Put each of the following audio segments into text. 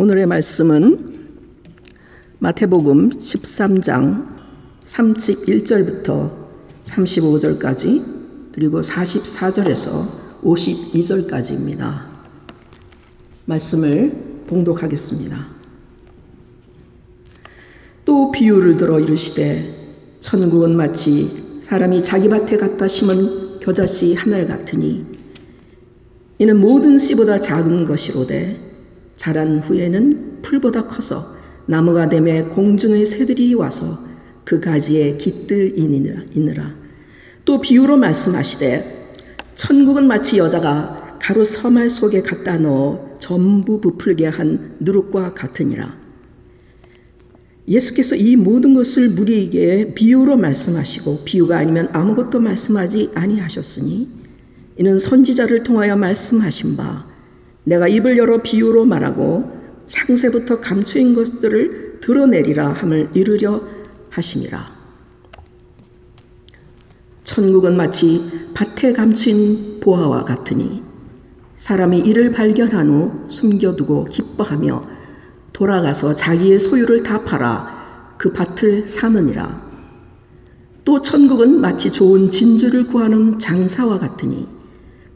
오늘의 말씀은 마태복음 13장 31절부터 35절까지 그리고 44절에서 52절까지입니다. 말씀을 봉독하겠습니다. 또 비유를 들어 이르시되 천국은 마치 사람이 자기 밭에 갖다 심은 겨자씨 하늘 같으니 이는 모든 씨보다 작은 것이로되 자란 후에는 풀보다 커서 나무가 되매 공중의 새들이 와서 그 가지에 깃들이느라 또 비유로 말씀하시되 천국은 마치 여자가 가루 서말 속에 갖다 넣어 전부 부풀게 한 누룩과 같으니라. 예수께서 이 모든 것을 무리에게 비유로 말씀하시고 비유가 아니면 아무것도 말씀하지 아니하셨으니 이는 선지자를 통하여 말씀하신 바 내가 입을 열어 비유로 말하고 창세부터 감추인 것들을 드러내리라 함을 이루려 하심이라. 천국은 마치 밭에 감춘 보화와 같으니 사람이 이를 발견한 후 숨겨두고 기뻐하며 돌아가서 자기의 소유를 다 팔아 그 밭을 사느니라. 또 천국은 마치 좋은 진주를 구하는 장사와 같으니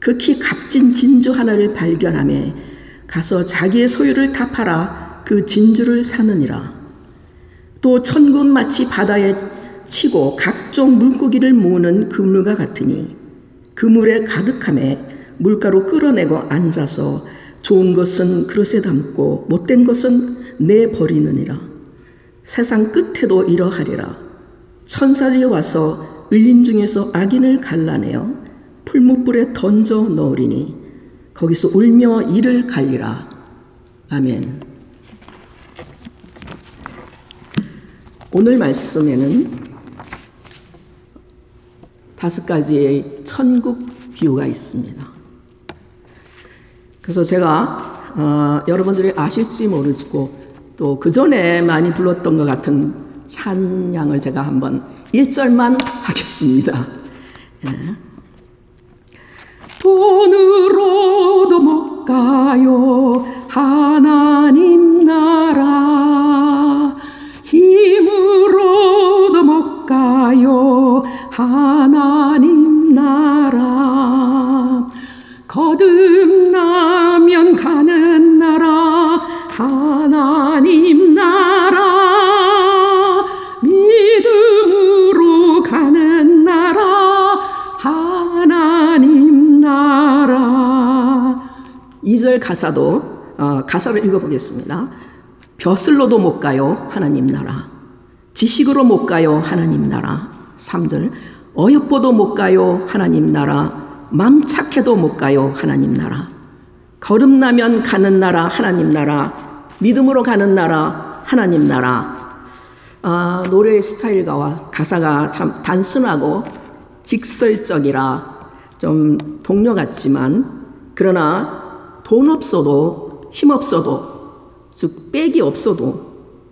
극히 값진 진주 하나를 발견함에 가서 자기의 소유를 다 팔아 그 진주를 사느니라. 또 천국은 마치 바다에 치고 각종 물고기를 모으는 그물과 같으니 그물에 가득함에 물가로 끌어내고 앉아서 좋은 것은 그릇에 담고 못된 것은 내 버리느니라. 세상 끝에도 이러하리라. 천사들이 와서 의인 중에서 악인을 갈라내어 풀무불에 던져 넣으리니 거기서 울며 이를 갈리라. 아멘. 오늘 말씀에는 다섯 가지의 천국 비유가 있습니다. 그래서 제가 어, 여러분들이 아실지 모르고 또 그 전에 많이 불렀던 것 같은 찬양을 제가 한번 1절만 하겠습니다. 예. 돈으로도 못 가요. 하나님 나라. 힘으로도 못 가요. 하나님 가사도 어, 가사를 읽어보겠습니다. 벼슬로도 못 가요 하나님 나라. 지식으로 못 가요 하나님 나라. 3절. 어여뻐도 못 가요 하나님 나라. 맘 착해도 못 가요 하나님 나라. 거듭나면 가는 나라 하나님 나라. 믿음으로 가는 나라 하나님 나라. 아, 노래의 스타일과 가사가 참 단순하고 직설적이라 좀 동료 같지만 그러나 돈 없어도 힘 없어도 즉 빽이 없어도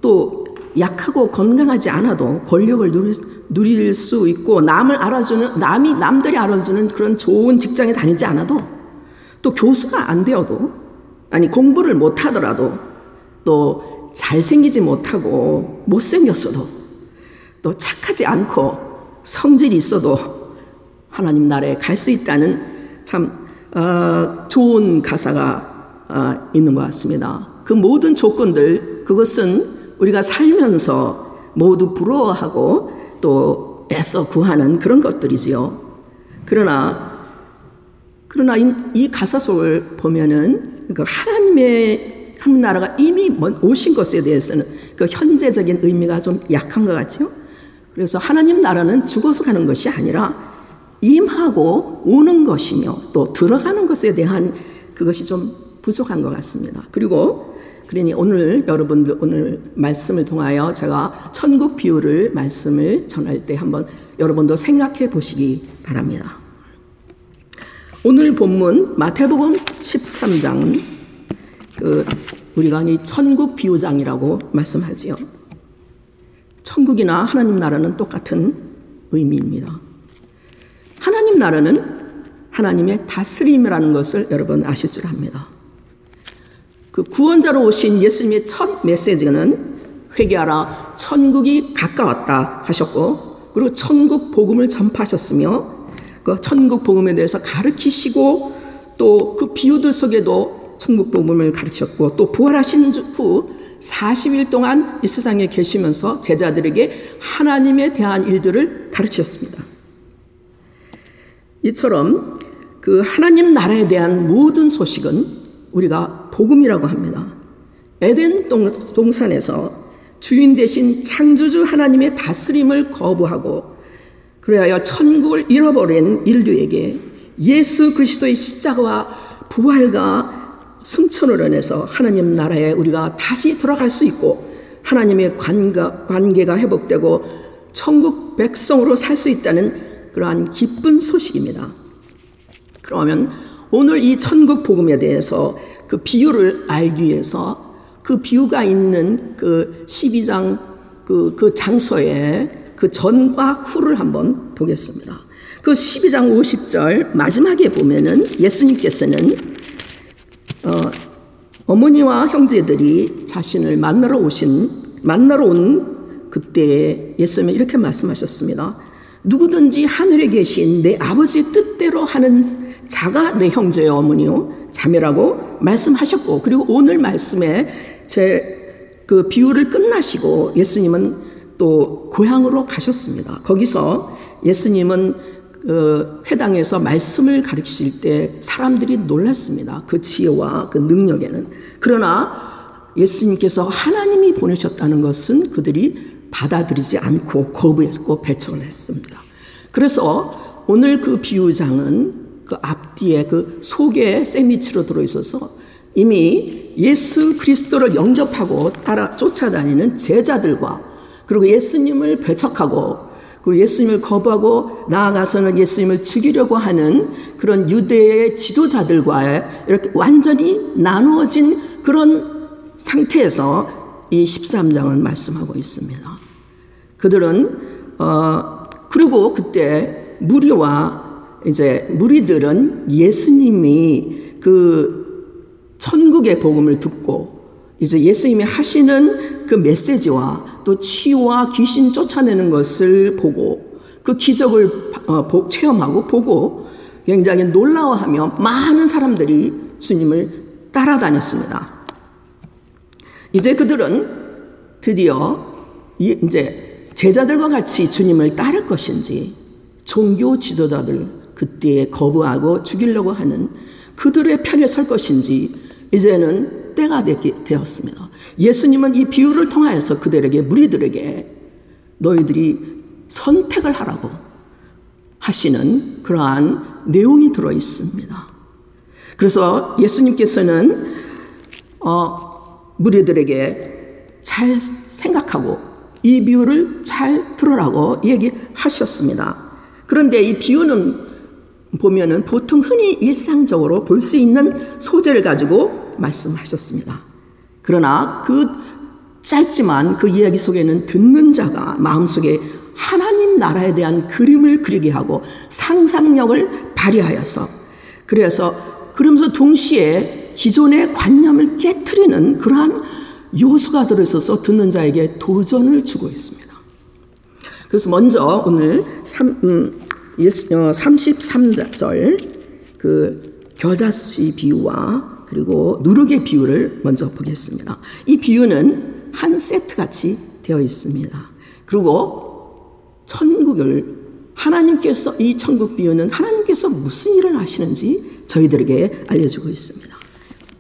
또 약하고 건강하지 않아도 권력을 누릴 누릴 수 있고 남을 알아주는 남이 남들이 알아주는 그런 좋은 직장에 다니지 않아도 또 교수가 안 되어도 아니 공부를 못 하더라도 또 잘생기지 못하고 못생겼어도 또 착하지 않고 성질이 있어도 하나님 나라에 갈 수 있다는 참 어, 좋은 가사가 어, 있는 것 같습니다. 그 모든 조건들 그것은 우리가 살면서 모두 부러워하고 또 애써 구하는 그런 것들이지요. 그러나 그러나 이, 이 가사 속을 보면은 그 하나님의 한 나라가 이미 오신 것에 대해서는 그 현재적인 의미가 좀 약한 것 같죠. 그래서 하나님 나라는 죽어서 가는 것이 아니라 임하고 오는 것이며 또 들어가는 것에 대한 그것이 좀 부족한 것 같습니다. 그리고 그러니 오늘 여러분들 오늘 말씀을 통하여 제가 천국 비유를 말씀을 전할 때 한번 여러분도 생각해 보시기 바랍니다. 오늘 본문 마태복음 13장은 그 우리가 이 천국 비유장이라고 말씀하지요. 천국이나 하나님 나라는 똑같은 의미입니다. 하나님 나라는 하나님의 다스림이라는 것을 여러분 아실 줄 압니다. 그 구원자로 오신 예수님의 첫 메시지는 회개하라 천국이 가까웠다 하셨고 그리고 천국 복음을 전파하셨으며 그 천국 복음에 대해서 가르치시고 또 그 비유들 속에도 천국 복음을 가르쳤고 또 부활하신 후 40일 동안 이 세상에 계시면서 제자들에게 하나님에 대한 일들을 가르치셨습니다. 이처럼 그 하나님 나라에 대한 모든 소식은 우리가 복음이라고 합니다. 에덴 동산에서 주인 대신 창조주 하나님의 다스림을 거부하고 그래야 천국을 잃어버린 인류에게 예수 그리스도의 십자가와 부활과 승천을 인해서 하나님 나라에 우리가 다시 들어갈 수 있고 하나님의 관계가 회복되고 천국 백성으로 살 수 있다는 그러한 기쁜 소식입니다. 그러면 오늘 이 천국 복음에 대해서 그 비유를 알기 위해서 그 비유가 있는 그 12장 그, 그 장소에 그 전과 후를 한번 보겠습니다. 그 12장 50절 마지막에 보면은 예수님께서는 어, 어머니와 형제들이 자신을 만나러 오신 만나러 온 그때 예수님은 이렇게 말씀하셨습니다. 누구든지 하늘에 계신 내 아버지의 뜻대로 하는 자가 내 형제요 어머니요 자매라고 말씀하셨고 그리고 오늘 말씀에 제 그 비유를 끝나시고 예수님은 또 고향으로 가셨습니다. 거기서 예수님은 그 회당에서 말씀을 가르치실 때 사람들이 놀랐습니다. 그 지혜와 그 능력에는. 그러나 예수님께서 하나님이 보내셨다는 것은 그들이 받아들이지 않고 거부했고 배척을 했습니다. 그래서 오늘 그 비유장은 그 앞뒤에 그 속에 샌드위치로 들어있어서 이미 예수 그리스도를 영접하고 따라 쫓아다니는 제자들과 그리고 예수님을 배척하고 그리고 예수님을 거부하고 나아가서는 예수님을 죽이려고 하는 그런 유대의 지도자들과 이렇게 완전히 나누어진 그런 상태에서 이 13장은 말씀하고 있습니다. 그들은 어 그리고 그때 무리와 이제 무리들은 예수님이 그 천국의 복음을 듣고 이제 예수님이 하시는 그 메시지와 또 치유와 귀신 쫓아내는 것을 보고 그 기적을 어, 체험하고 보고 굉장히 놀라워하며 많은 사람들이 주님을 따라다녔습니다. 이제 그들은 드디어 이제 제자들과 같이 주님을 따를 것인지 종교 지도자들 그때 거부하고 죽이려고 하는 그들의 편에 설 것인지 이제는 때가 되었습니다. 예수님은 이 비유를 통하여서 그들에게 무리들에게 너희들이 선택을 하라고 하시는 그러한 내용이 들어 있습니다. 그래서 예수님께서는 어, 무리들에게 잘 생각하고 이 비유를 잘 들으라고 얘기하셨습니다. 그런데 이 비유는 보면은 보통 흔히 일상적으로 볼 수 있는 소재를 가지고 말씀하셨습니다. 그러나 그 짧지만 그 이야기 속에는 듣는 자가 마음속에 하나님 나라에 대한 그림을 그리게 하고 상상력을 발휘하여서 그래서 그러면서 동시에 기존의 관념을 깨뜨리는 그러한 요소가 들어있어서 듣는 자에게 도전을 주고 있습니다. 그래서 먼저 오늘 3, 음, 33절 어, 그 겨자씨 비유와 그리고 누룩의 비유를 먼저 보겠습니다. 이 비유는 한 세트 같이 되어 있습니다. 그리고 천국을 하나님께서 이 천국 비유는 하나님께서 무슨 일을 하시는지 저희들에게 알려주고 있습니다.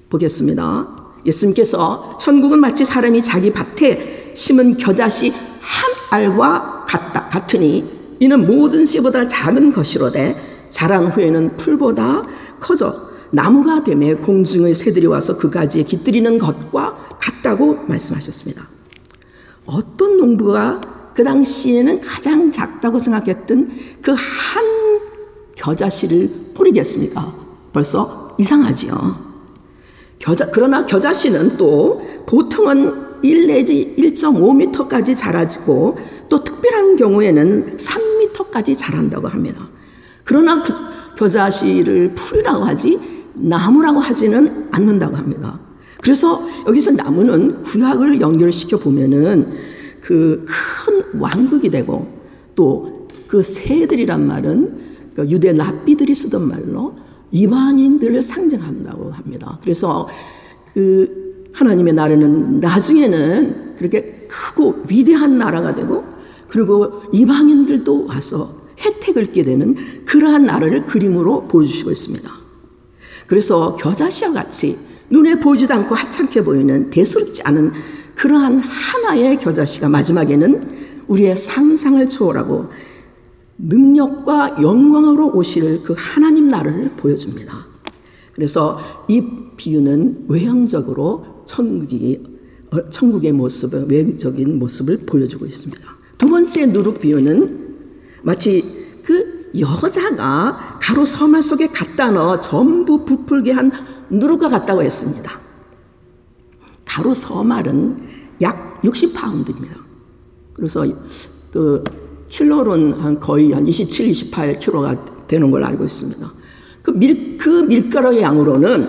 보겠습니다. 예수님께서 천국은 마치 사람이 자기 밭에 심은 겨자씨 한 알과 같다, 같으니 이는 모든 씨보다 작은 것이로되 자란 후에는 풀보다 커져 나무가 되매 공중의 새들이 와서 그 가지에 깃들이는 것과 같다고 말씀하셨습니다. 어떤 농부가 그 당시에는 가장 작다고 생각했던 그 한 겨자씨를 뿌리겠습니까? 벌써 이상하지요. 겨자, 그러나 겨자씨는 또 보통은 1 내지 1.5m까지 자라지고 또 특별한 경우에는 3m까지 자란다고 합니다. 그러나 그 겨자씨를 풀이라고 하지 나무라고 하지는 않는다고 합니다. 그래서 여기서 나무는 구약을 연결시켜 보면은 그 큰 왕국이 되고 또 그 새들이란 말은 그 유대 랍비들이 쓰던 말로 이방인들을 상징한다고 합니다. 그래서 그 하나님의 나라는 나중에는 그렇게 크고 위대한 나라가 되고 그리고 이방인들도 와서 혜택을 얻게 되는 그러한 나라를 그림으로 보여주시고 있습니다. 그래서 겨자씨와 같이 눈에 보이지도 않고 하찮게 보이는 대수롭지 않은 그러한 하나의 겨자씨가 마지막에는 우리의 상상을 초월하고 능력과 영광으로 오실 그 하나님 나라를 보여줍니다. 그래서 이 비유는 외형적으로 천국이 어, 천국의 모습을 외적인 모습을 보여주고 있습니다. 두 번째 누룩 비유는 마치 그 여자가 가로 서말 속에 갖다 넣어 전부 부풀게 한 누룩과 같다고 했습니다. 가로 서말은 약 60파운드입니다. 그래서 그 킬로로는 한 거의 한 27, 28kg가 되는 걸 알고 있습니다. 그 밀, 그 밀가루 양으로는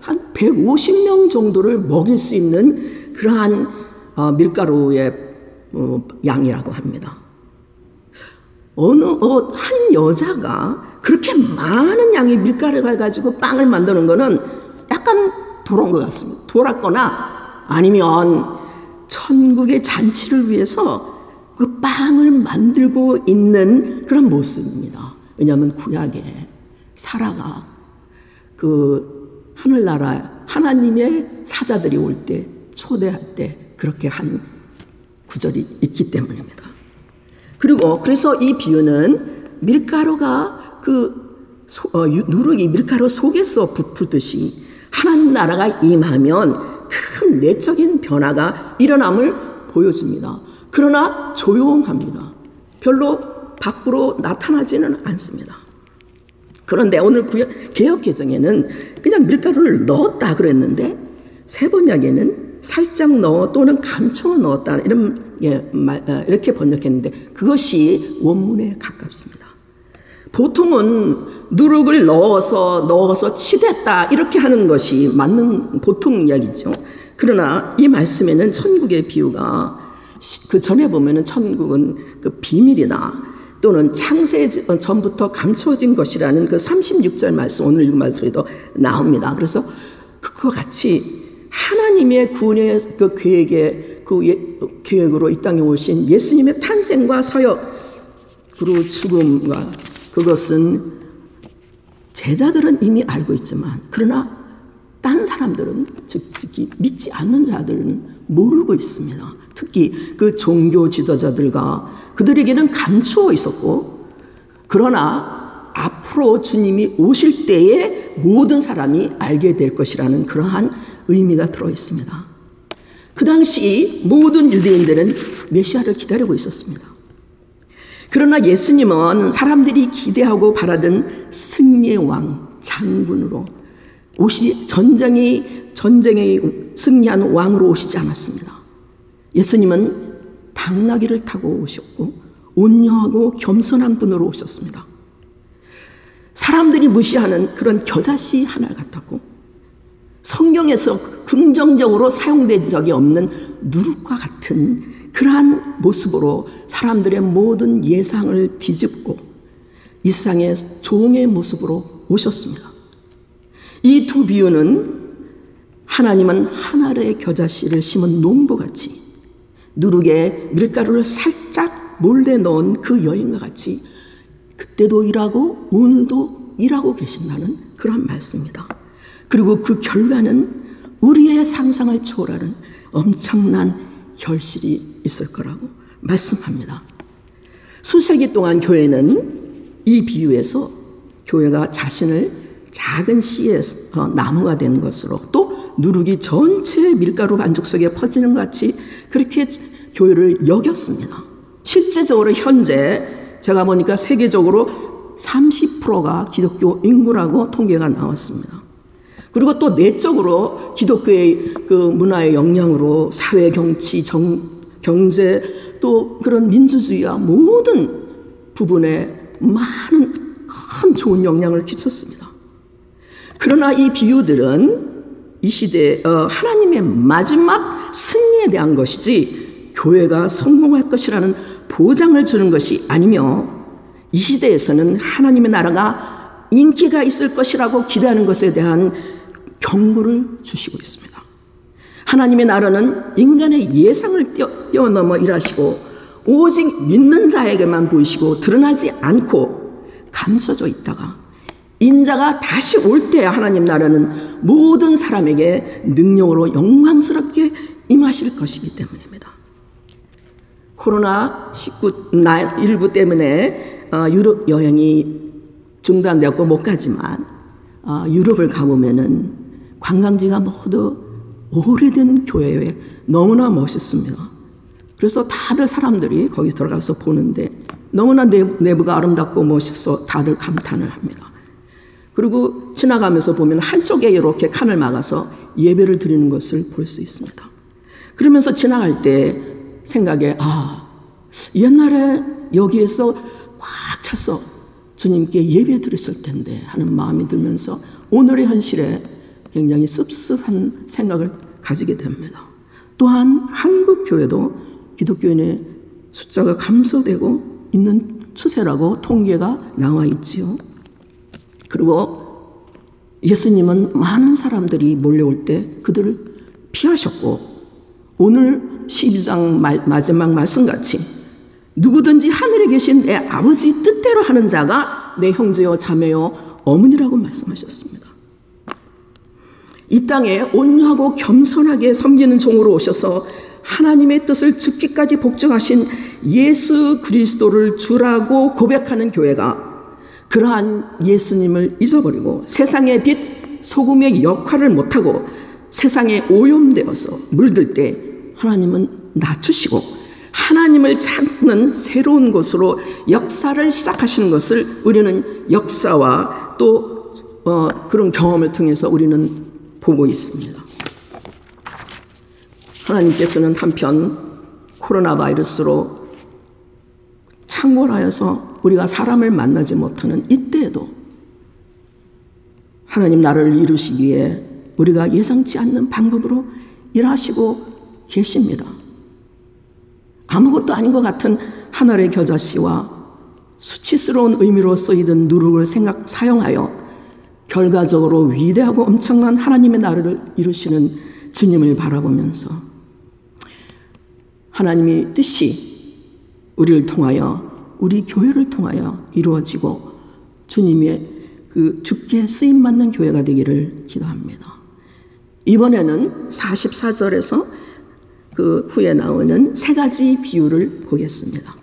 한 150명 정도를 먹일 수 있는 그러한 어, 밀가루의 어, 양이라고 합니다. 어느 어, 한 여자가 그렇게 많은 양의 밀가루를 가지고 빵을 만드는 거는 약간 돌아온 것 같습니다. 돌았거나 아니면 천국의 잔치를 위해서 그 빵을 만들고 있는 그런 모습입니다. 왜냐하면 구약에 사라가 그 하늘나라 하나님의 사자들이 올 때 초대할 때 그렇게 한 구절이 있기 때문입니다. 그리고 그래서 이 비유는 밀가루가 그 소, 어, 누룩이 밀가루 속에서 부풀듯이 하나님 나라가 임하면 큰 내적인 변화가 일어남을 보여줍니다. 그러나 조용합니다. 별로 밖으로 나타나지는 않습니다. 그런데 오늘 개혁 개정에는 그냥 밀가루를 넣었다 그랬는데 세 번역에는 살짝 넣어 또는 감춰 넣었다 이런 예, 어, 이렇게 번역했는데 그것이 원문에 가깝습니다. 보통은 누룩을 넣어서 넣어서 치댔다 이렇게 하는 것이 맞는 보통 이야기죠. 그러나 이 말씀에는 천국의 비유가 그 전에 보면은 천국은 그 비밀이다. 또는 창세 전부터 감춰진 것이라는 그 36절 말씀, 오늘 읽은 말씀에도 나옵니다. 그래서 그와 같이 하나님의 구원의 그 계획에, 그 예, 계획으로 이 땅에 오신 예수님의 탄생과 사역, 그리고 죽음과 그것은 제자들은 이미 알고 있지만, 그러나 딴 사람들은, 특히 믿지 않는 자들은 모르고 있습니다. 특히 그 종교 지도자들과 그들에게는 감추어 있었고 그러나 앞으로 주님이 오실 때에 모든 사람이 알게 될 것이라는 그러한 의미가 들어 있습니다. 그 당시 모든 유대인들은 메시아를 기다리고 있었습니다. 그러나 예수님은 사람들이 기대하고 바라던 승리의 왕, 장군으로 오시 전쟁이 전쟁에 승리한 왕으로 오시지 않았습니다. 예수님은 당나귀를 타고 오셨고 온유하고 겸손한 분으로 오셨습니다. 사람들이 무시하는 그런 겨자씨 하나 같았고 성경에서 긍정적으로 사용된 적이 없는 누룩과 같은 그러한 모습으로 사람들의 모든 예상을 뒤집고 이 세상의 종의 모습으로 오셨습니다. 이 두 비유는 하나님은 하늘의 겨자씨를 심은 농부같이 누룩에 밀가루를 살짝 몰래 넣은 그 여인과 같이 그때도 일하고 오늘도 일하고 계신다는 그런 말씀입니다. 그리고 그 결과는 우리의 상상을 초월하는 엄청난 결실이 있을 거라고 말씀합니다. 수세기 동안 교회는 이 비유에서 교회가 자신을 작은 씨의 어, 나무가 된 것으로 또 누룩이 전체 밀가루 반죽 속에 퍼지는 것 같이 그렇게 교회를 여겼습니다. 실제적으로 현재 제가 보니까 세계적으로 30%가 기독교 인구라고 통계가 나왔습니다. 그리고 또 내적으로 기독교의 그 문화의 영향으로 사회, 정치, 정, 경제 또 그런 민주주의와 모든 부분에 많은 큰 좋은 영향을 끼쳤습니다. 그러나 이 비유들은 이 시대 어, 하나님의 마지막 승리에 대한 것이지 교회가 성공할 것이라는 보장을 주는 것이 아니며 이 시대에서는 하나님의 나라가 인기가 있을 것이라고 기대하는 것에 대한 경고를 주시고 있습니다. 하나님의 나라는 인간의 예상을 뛰어 넘어 일하시고 오직 믿는 자에게만 보이시고 드러나지 않고 감춰져 있다가 인자가 다시 올 때 하나님 나라는 모든 사람에게 능력으로 영광스럽게 임하실 것이기 때문입니다. 코로나 19 때문에 어, 유럽 여행이 중단되었고 못 가지만 어, 유럽을 가보면은 관광지가 모두 오래된 교회에 너무나 멋있습니다. 그래서 다들 사람들이 거기 들어가서 보는데 너무나 내부 가 아름답고 멋있어 다들 감탄을 합니다. 그리고 지나가면서 보면 한쪽에 이렇게 칸을 막아서 예배를 드리는 것을 볼 수 있습니다. 그러면서 지나갈 때 생각에 아 옛날에 여기에서 꽉 차서 주님께 예배 드렸을 텐데 하는 마음이 들면서 오늘의 현실에 굉장히 씁쓸한 생각을 가지게 됩니다. 또한 한국 교회도 기독교인의 숫자가 감소되고 있는 추세라고 통계가 나와 있지요. 그리고 예수님은 많은 사람들이 몰려올 때 그들을 피하셨고 오늘 12장 마지막 말씀같이 누구든지 하늘에 계신 내 아버지 뜻대로 하는 자가 내 형제요 자매요 어머니라고 말씀하셨습니다. 이 땅에 온유하고 겸손하게 섬기는 종으로 오셔서 하나님의 뜻을 죽기까지 복종하신 예수 그리스도를 주라고 고백하는 교회가 그러한 예수님을 잊어버리고 세상의 빛, 소금의 역할을 못하고 세상에 오염되어서 물들 때 하나님은 낮추시고 하나님을 찾는 새로운 곳으로 역사를 시작하시는 것을 우리는 역사와 또 어, 그런 경험을 통해서 우리는 보고 있습니다. 하나님께서는 한편 코로나 바이러스로 창궐하여서 우리가 사람을 만나지 못하는 이때에도 하나님 나라를 이루시기 위해 우리가 예상치 않는 방법으로 일하시고 계십니다. 아무것도 아닌 것 같은 하늘의 겨자씨와 수치스러운 의미로 쓰이던 누룩을 생각, 사용하여 결과적으로 위대하고 엄청난 하나님의 나라를 이루시는 주님을 바라보면서 하나님의 뜻이 우리를 통하여 우리 교회를 통하여 이루어지고 주님의 그 죽게 쓰임 받는 교회가 되기를 기도합니다. 이번에는 44절에서 그 후에 나오는 세 가지 비유를 보겠습니다.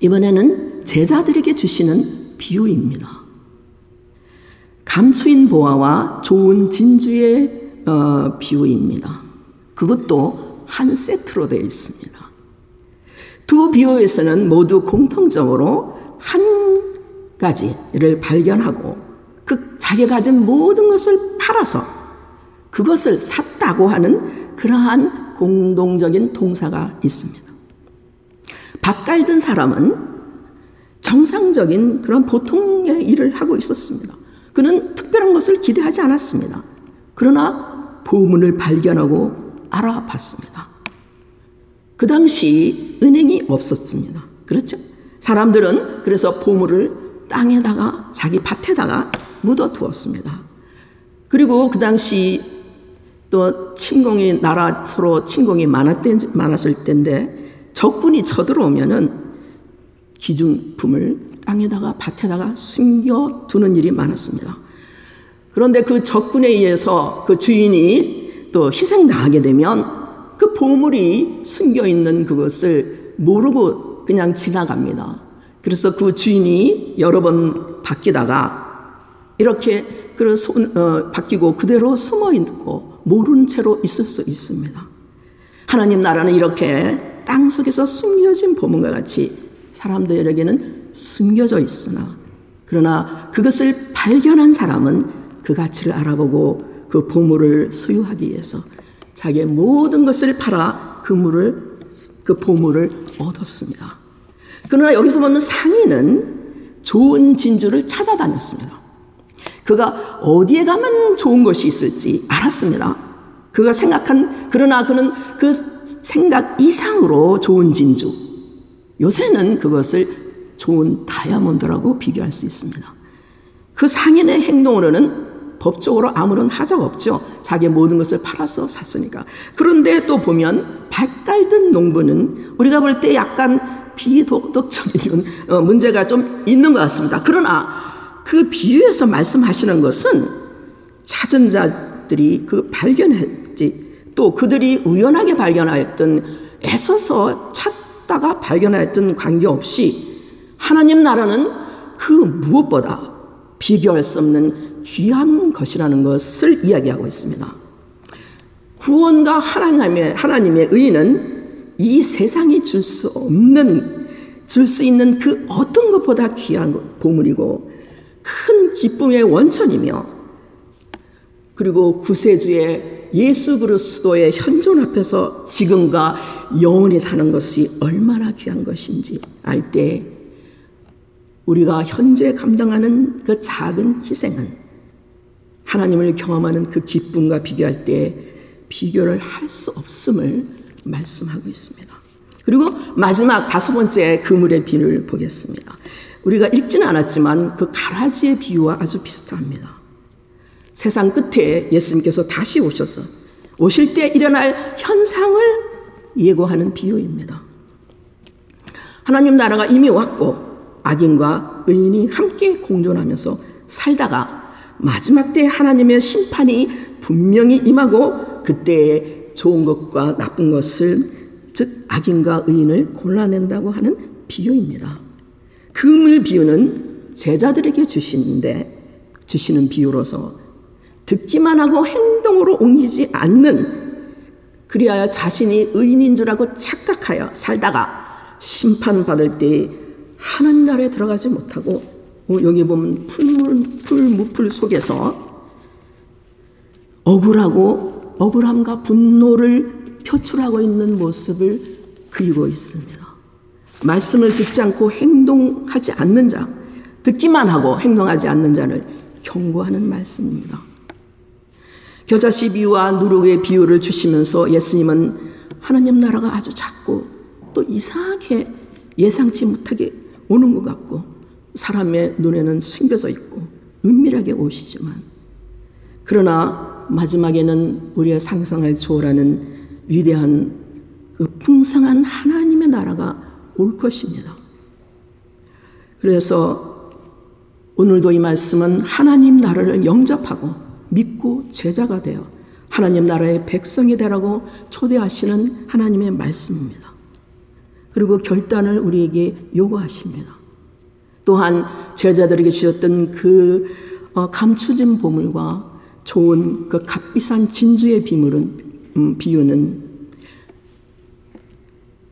이번에는 제자들에게 주시는 비유입니다. 감추인 보화와 좋은 진주의 어, 비유입니다. 그것도 한 세트로 되어 있습니다. 두 비유에서는 모두 공통적으로 한 가지를 발견하고 그 자기가 가진 모든 것을 팔아서 그것을 샀다고 하는 그러한 공동적인 동사가 있습니다. 밥 갈던 사람은 정상적인 그런 보통의 일을 하고 있었습니다. 그는 특별한 것을 기대하지 않았습니다. 그러나 보물을 발견하고 알아봤습니다. 그 당시 은행이 없었습니다. 그렇죠? 사람들은 그래서 보물을 땅에다가 자기 밭에다가 묻어 두었습니다. 그리고 그 당시 또 침공이 나라 서로 침공이 많았을 때인데 적군이 쳐들어오면은 기중품을 땅에다가 밭에다가 숨겨 두는 일이 많았습니다. 그런데 그 적군에 의해서 그 주인이 또 희생당하게 되면 그 보물이 숨겨 있는 그것을 모르고 그냥 지나갑니다. 그래서 그 주인이 여러 번 바뀌다가 이렇게 그 손, 어, 바뀌고 그대로 숨어 있고 모른 채로 있을 수 있습니다. 하나님 나라는 이렇게 땅 속에서 숨겨진 보물과 같이 사람들에게는 숨겨져 있으나 그러나 그것을 발견한 사람은 그 가치를 알아보고 그 보물을 소유하기 위해서 자기의 모든 것을 팔아 그물을 그 보물을 얻었습니다. 그러나 여기서 보는 상인은 좋은 진주를 찾아다녔습니다. 그가 어디에 가면 좋은 것이 있을지 알았습니다. 그가 생각한 그러나 그는 그 생각 이상으로 좋은 진주. 요새는 그것을 좋은 다이아몬드라고 비교할 수 있습니다. 그 상인의 행동으로는 법적으로 아무런 하자가 없죠. 자기 모든 것을 팔아서 샀으니까. 그런데 또 보면 발달든 농부는 우리가 볼 때 약간 비도덕적인 어, 문제가 좀 있는 것 같습니다. 그러나 그 비유에서 말씀하시는 것은 찾은 자들이 그 발견했지 또 그들이 우연하게 발견하였던 애써서 찾다가 발견하였던 관계없이 하나님 나라는 그 무엇보다 비교할 수 없는 귀한 것이라는 것을 이야기하고 있습니다. 구원과 하나님의, 하나님의 의는 이 세상이 줄 수 없는, 줄 수 있는 그 어떤 것보다 귀한 보물이고 큰 기쁨의 원천이며 그리고 구세주의 예수 그리스도의 현존 앞에서 지금과 영원히 사는 것이 얼마나 귀한 것인지 알 때 우리가 현재 감당하는 그 작은 희생은 하나님을 경험하는 그 기쁨과 비교할 때 비교를 할 수 없음을 말씀하고 있습니다. 그리고 마지막 다섯 번째 그물의 비를 보겠습니다. 우리가 읽지는 않았지만 그 가라지의 비유와 아주 비슷합니다. 세상 끝에 예수님께서 다시 오셔서 오실 때 일어날 현상을 예고하는 비유입니다. 하나님 나라가 이미 왔고 악인과 의인이 함께 공존하면서 살다가 마지막 때 하나님의 심판이 분명히 임하고 그때에 좋은 것과 나쁜 것을 즉 악인과 의인을 골라낸다고 하는 비유입니다. 금을 비유는 제자들에게 주시는데 주시는 비유로서 듣기만 하고 행동으로 옮기지 않는 그리하여 자신이 의인인 줄 알고 착각하여 살다가 심판받을 때 하는 날에 들어가지 못하고 어, 여기 보면 풀물, 풀무풀 속에서 억울하고 억울함과 분노를 표출하고 있는 모습을 그리고 있습니다. 말씀을 듣지 않고 행동하지 않는 자, 듣기만 하고 행동하지 않는 자를 경고하는 말씀입니다. 겨자씨 비유와 누룩의 비유를 주시면서 예수님은 하나님 나라가 아주 작고 또 이상하게 예상치 못하게 오는 것 같고 사람의 눈에는 숨겨져 있고 은밀하게 오시지만 그러나 마지막에는 우리의 상상을 초월하는 위대한 그 풍성한 하나님의 나라가 올 것입니다. 그래서 오늘도 이 말씀은 하나님 나라를 영접하고 믿고 제자가 되어 하나님 나라의 백성이 되라고 초대하시는 하나님의 말씀입니다. 그리고 결단을 우리에게 요구하십니다. 또한 제자들에게 주셨던 그 어, 감추진 보물과 좋은 그 값비싼 진주의 비물은 음, 비유는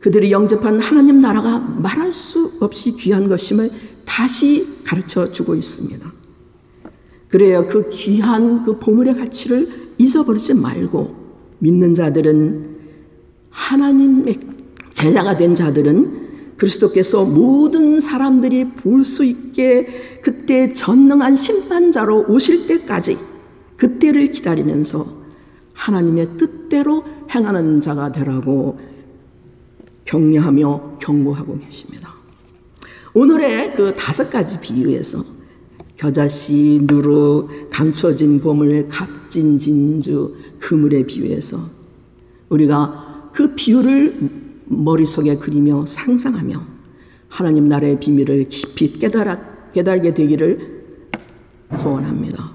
그들이 영접한 하나님 나라가 말할 수 없이 귀한 것임을 다시 가르쳐 주고 있습니다. 그래야 그 귀한 그 보물의 가치를 잊어버리지 말고 믿는 자들은 하나님의 제자가 된 자들은 그리스도께서 모든 사람들이 볼 수 있게 그때 전능한 심판자로 오실 때까지 그때를 기다리면서 하나님의 뜻대로 행하는 자가 되라고 격려하며 경고하고 계십니다. 오늘의 그 다섯 가지 비유에서 겨자씨, 누루, 감춰진 보물, 값진 진주, 그물의 비유에서 우리가 그 비유를 머릿속에 그리며 상상하며 하나님 나라의 비밀을 깊이 깨달아, 깨달게 되기를 소원합니다.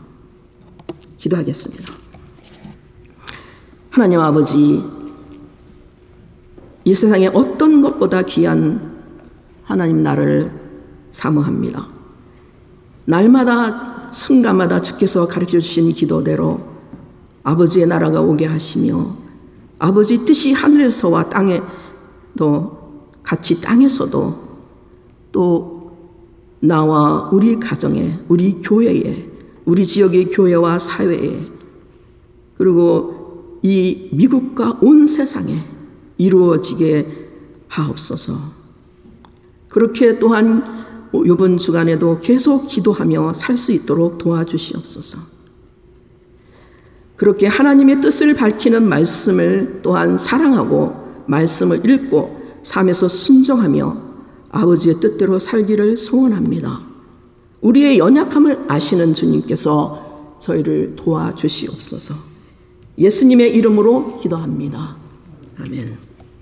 기도하겠습니다. 하나님 아버지, 이 세상에 어떤 것보다 귀한 하나님 나라를 사모합니다. 날마다 순간마다 주께서 가르쳐 주신 기도대로 아버지의 나라가 오게 하시며 아버지 뜻이 하늘에서와 땅에도 같이 땅에서도 또 나와 우리 가정에 우리 교회에 우리 지역의 교회와 사회에 그리고 이 미국과 온 세상에 이루어지게 하옵소서. 그렇게 또한 이번 주간에도 계속 기도하며 살 수 있도록 도와주시옵소서. 그렇게 하나님의 뜻을 밝히는 말씀을 또한 사랑하고 말씀을 읽고 삶에서 순종하며 아버지의 뜻대로 살기를 소원합니다. 우리의 연약함을 아시는 주님께서 저희를 도와주시옵소서. 예수님의 이름으로 기도합니다. 아멘.